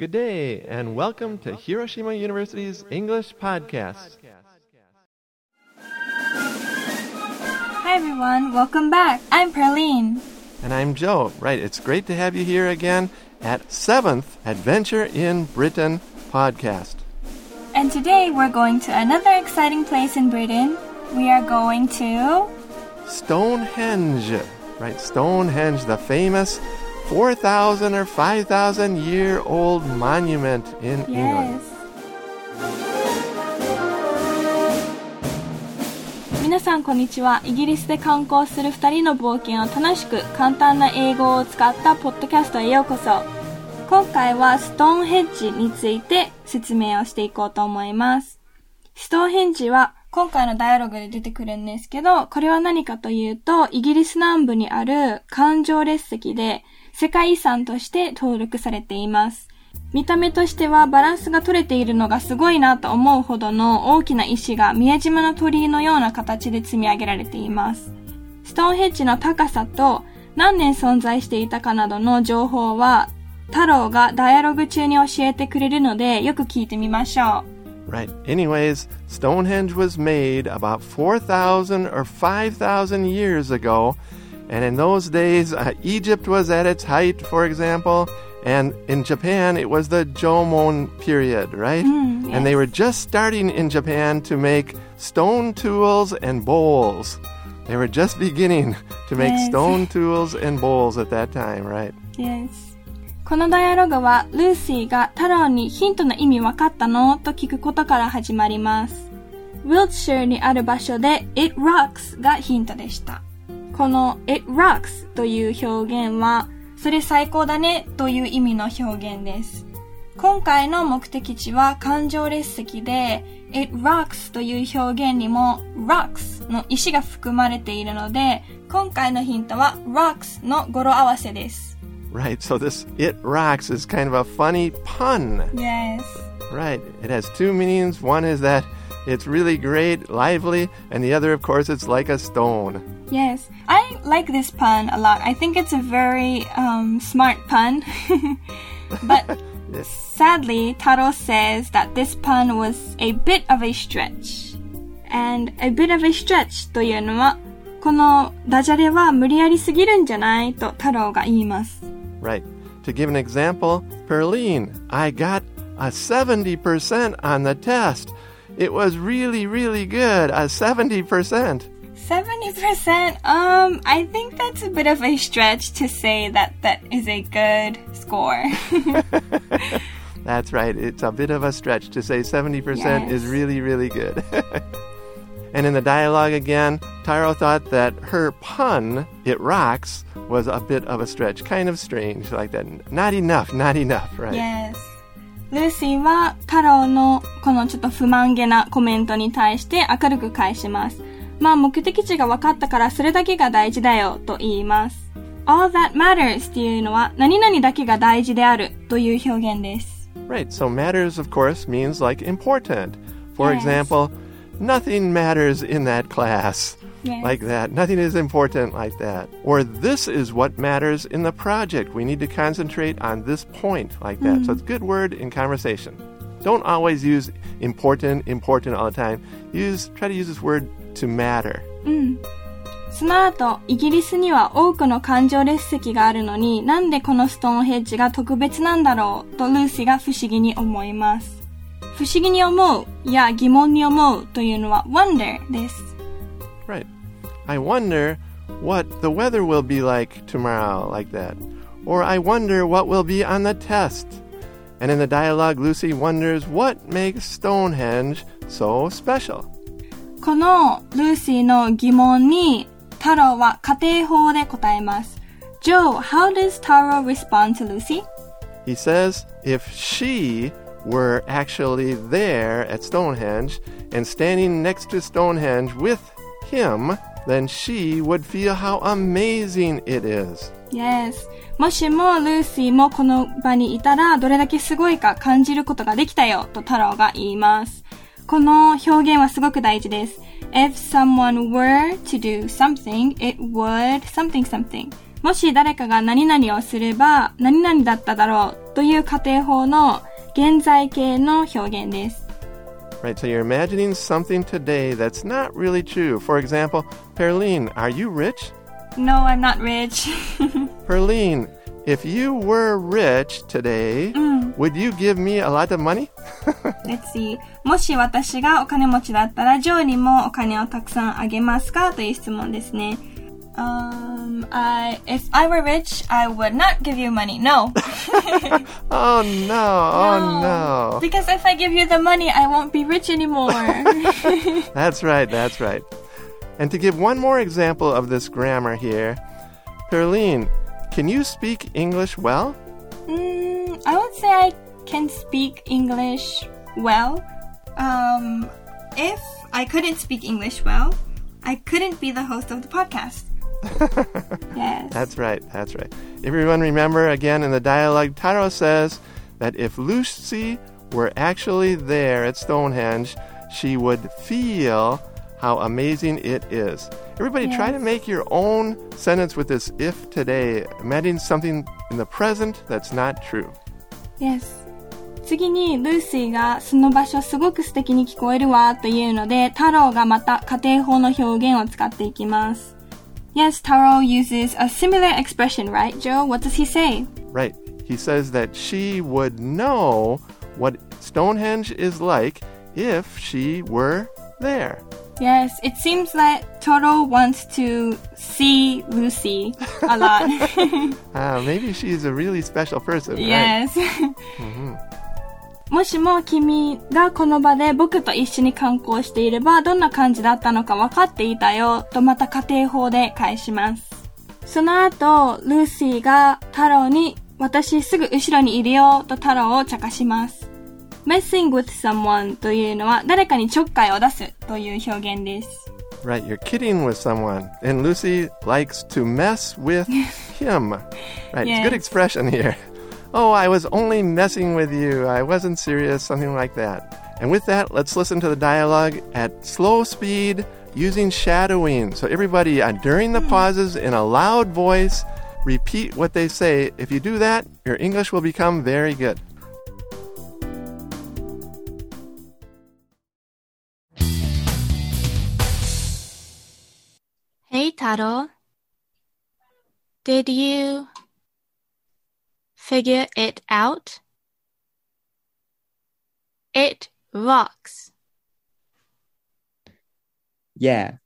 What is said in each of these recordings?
Good day, and welcome to Hiroshima University's English Podcast. Hi everyone, welcome back. I'm Perlene. And I'm Joe. Right, it's great to have you here again at 7th Adventure in Britain podcast. And today we're going to another exciting place in Britain. We are going to Stonehenge. Right, Stonehenge, the famous 4,000 or 5,000 year old monument in England. Yes. 皆さんこんにちは。イギリスで観光する2人の冒険を楽しく簡単な英語を使ったポッドキャストへようこそ。今回はストーンヘッジについて説明をしていこうと思います。ストーンヘッジは今回のダイアログで出てくるんですけど、これは何かというと、イギリス南部にある環状列石で世界遺産として登録されています。見た目としてはバランスが取れているのがすごいなと思うほどの大きな石が宮島の鳥居のような形で積み上げられています。ストーンヘッジの高さと何年存在していたかなどの情報は太郎がダイアログ中に教えてくれるのでよく聞いてみましょう Right. Anyways, Stonehenge was made about 4,000 or 5,000 years ago. And in those days, uh, Egypt was at its height, for example. And in Japan, it was the Jomon period, right? And they were just starting in Japan to make stone tools and bowls. They were just beginning to make Yes. stone tools and bowls at that time, right? う。Yes. このダイアログはルーシーが太郎にヒントの意味わかったのと聞くことから始まります。ウィルツシャーにある場所で It rocks がヒントでした。 この It rocks という表現はそれ最高だねという意味の表現です。今回の目的地は環状列石で It rocks という表現にも rocks の石が含まれているので今回のヒントは rocks の語呂合わせです。Right. So this it rocks is kind of a funny pun. Yes. Right. It has two meanings. One is that it's really great, lively, and the other, of course, it's like a stone. Yes. I like this pun a lot. I think it's a very um, smart pun. but sadly, Taro says that this pun was a bit of a stretch. And a bit of a stretch というのは、このダジャレは無理やりすぎるんじゃないと太郎が言います。 Right. To give an example, Perline, I got a 70% on the test. It was really, really good. A 70%. 70%, um, I think that's a bit of a stretch to say that that is a good score. That's right. It's a bit of a stretch to say 70% is really, really good. and in the dialogue again, Taro thought that her pun, it rocks, was a bit of a stretch. Kind of strange, like that. Not enough, not enough, right? Yes. ルーシーは太郎のこのちょっと不満げなコメントに対して明るく返します。まあ目的地が分かったからそれだけが大事だよと言います。All that matters っていうのは何々だけが大事であるという表現です。Right. So matters, of course, means like important. For example, nothing matters in that class. yeah. like that. Nothing is important like that. Or this is what matters in the project. We need to concentrate on this point like that. Mm. So mm-hmm. it's a good word in conversation. Don't always use important, important all the time. Use try to use this word to matter. Mm. うんその後、イギリスには多くの環状列石があるのに、なんでこのストーンヘッジが特別なんだろうとルーシが不思議に思います。不思議に思うや疑問に思うというのは wonder です。right. I wonder what the weather will be like tomorrow, like that. Or I wonder what will be on the test. And in the dialogue, Lucy wonders what makes Stonehenge so special. このルーシーの疑問に太郎は仮定法で答えます。Joe, how does Taro respond to Lucy? He says if she were actually there at Stonehenge and standing next to Stonehenge with him, then she would feel how amazing it is. Yes. もしもルーシーもこの場にいたらどれだけすごいか感じることができたよと太郎が言います。この表現はすごく大事です。If someone were to do something, it would something something. もし誰かが何々をすれば何々だっただろうとという仮定法の現在形の表現です。Right, so you're imagining something today that's not really true. For example, Perline, are you rich? No, I'm not rich. Perline, if you were rich today, mm. would you give me a lot of money? Let's see. もし私がお金持ちだったら、ジョーにもお金をたくさんあげますかという質問ですね。 Um, I if I were rich, I would not give you money. No. oh no! Oh no! Because if I give you the money, I won't be rich anymore. that's right. That's right. And to give one more example of this grammar here, Perline, can you speak English well? Mm, I would say I can speak English well. Um, if I couldn't speak English well, I couldn't be the host of the podcast. yes. That's right, that's right. Everyone remember again in the dialogue, Taro says that if Lucy were actually there at Stonehenge, she would feel how amazing it is. Everybody, yes. try to make your own sentence with this if today. Imagine something in the present that's not true. Yes. 次にルーシーがその場所すごく素敵に聞こえるわというので太郎がまた仮定法の表現を使っていきます。Yes, Taro uses a similar expression, right, Joe? What does he say? Right. He says that she would know what Stonehenge is like if she were there. Yes, it seems like Taro wants to see Lucy a lot. uh, maybe she's a really special person. Yes. Right? mm-hmm. もしも君がこの場で僕と一緒に観光していればどんな感じだったのか分かっていたよとまた家庭法で返します。その後、ルーシーが太郎に私すぐ後ろにいるよと太郎を茶化します。messing with someone というのは誰かにちょっかいを出すという表現です。Right, you're kidding with someone. And Lucy likes to mess with him. Right, yes. it's a good expression here. Oh, I was only messing with you. I wasn't serious, something like that. And with that, let's listen to the dialogue at slow speed using shadowing. So, everybody, uh, during the pauses in a loud voice, repeat what they say. If you do that, your English will become very good. Hey, Taro. Did you figure it out? It rocks. Yeah.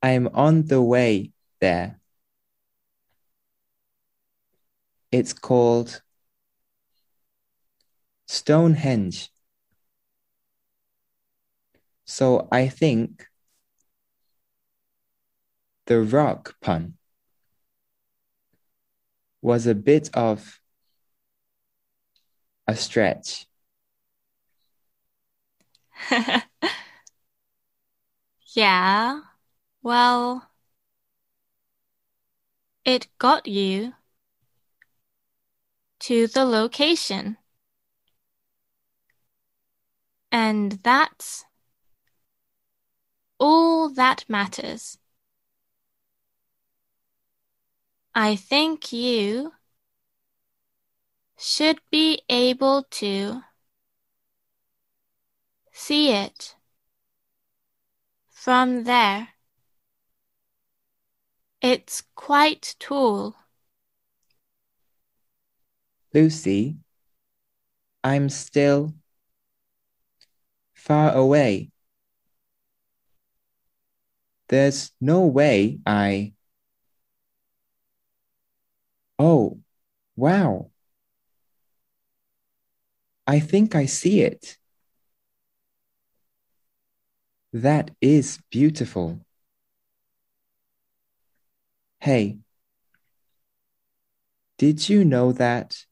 I'm on the way there. It's called Stonehenge. So I think the rock pun was a bit of a stretch. yeah, well, it got you to the location. And that's all that matters. I think you should be able to see it from there. It's quite tall. Lucy, I'm still far away. There's no way I Oh, wow. I think I see it. That is beautiful. Hey, did you know that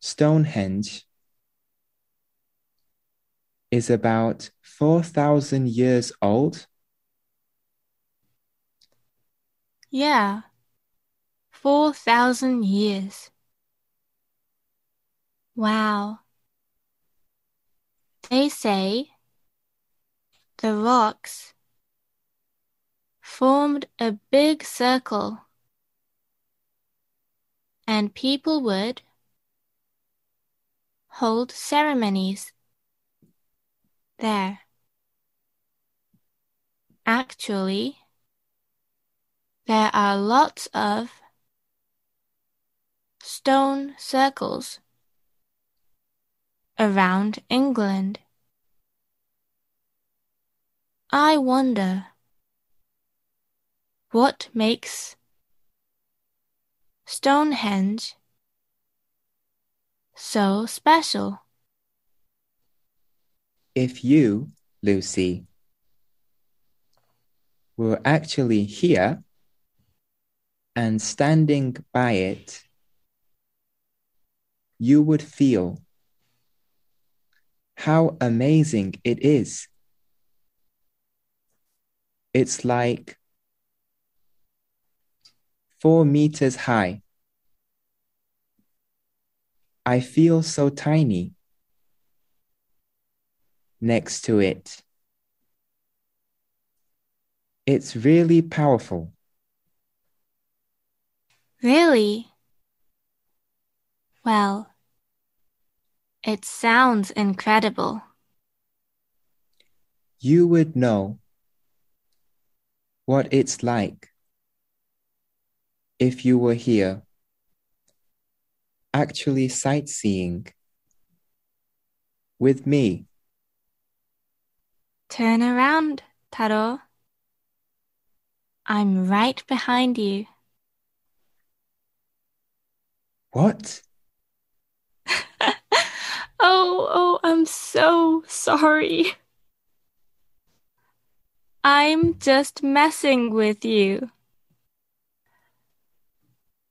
Stonehenge is about 4,000 years old? Yeah, 4,000 years. Wow. They say the rocks formed a big circle and people would hold ceremonies there. Actually, there are lots of stone circles around England. I wonder what makes Stonehenge so special. If you, Lucy, were actually here and standing by it, you would feel how amazing it is. It's like four meters high. I feel so tiny next to it. It's really powerful. Really? Well, it sounds incredible. You would know what it's like if you were here actually sightseeing with me. Turn around, Taro. I'm right behind you. What? Oh, oh, I'm so sorry. I'm just messing with you.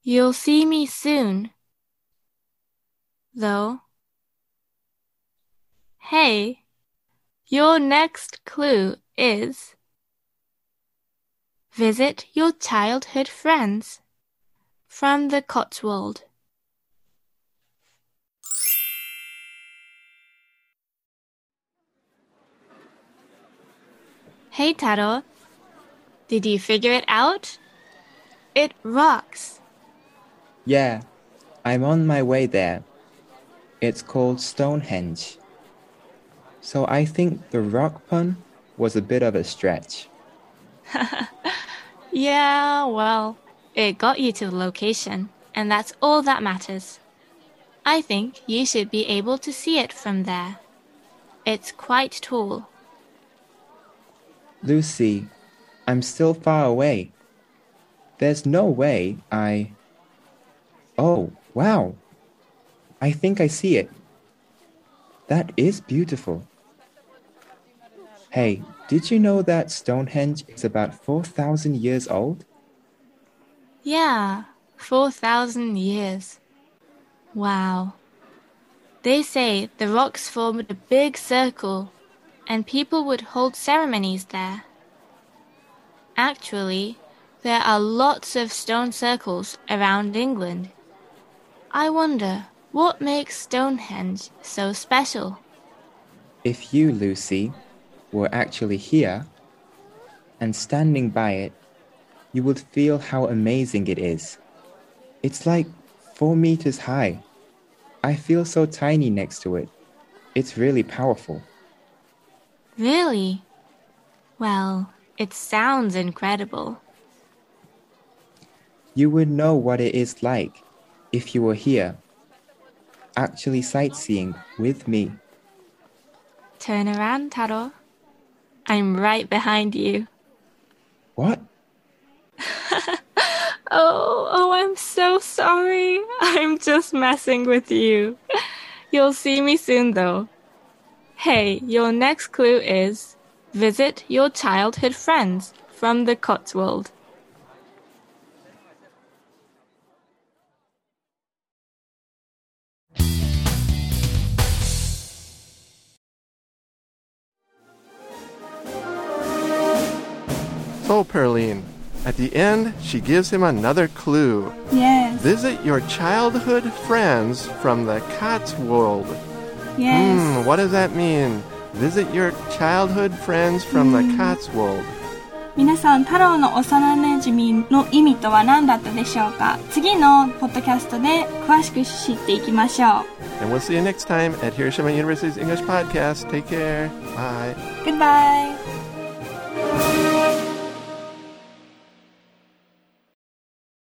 You'll see me soon. Though. Hey, your next clue is visit your childhood friends from the Cotswold. Hey Taro, did you figure it out? It rocks. Yeah, I'm on my way there. It's called Stonehenge. So I think the rock pun was a bit of a stretch. Yeah, well, it got you to the location, and that's all that matters. I think you should be able to see it from there. It's quite tall. Lucy, I'm still far away. There's no way I. Oh, wow. I think I see it. That is beautiful. Hey, did you know that Stonehenge is about 4,000 years old? Yeah, 4,000 years. Wow. They say the rocks formed a big circle and people would hold ceremonies there. Actually, there are lots of stone circles around England. I wonder what makes Stonehenge so special. If you, Lucy, were actually here and standing by it, you would feel how amazing it is. It's like four meters high. I feel so tiny next to it. It's really powerful. Really? Well, it sounds incredible. You would know what it is like if you were here, actually sightseeing with me. Turn around, Taro. I'm right behind you. What? Oh, oh, I'm so sorry. I'm just messing with you. You'll see me soon, though. Hey, your next clue is visit your childhood friends from the Cotswold. Oh, so, Perline, at the end, she gives him another clue. Yes. Visit your childhood friends from the Cotswold. Yes. Hmm, what does that mean? Visit your childhood friends from the Cotswold. 皆さん、太郎の幼馴染の意味とは何だったでしょうか次のポッドキャストで詳しく知っていきましょう。 And we'll see you next time at Hiroshima University's English Podcast. Take care. Bye. Goodbye!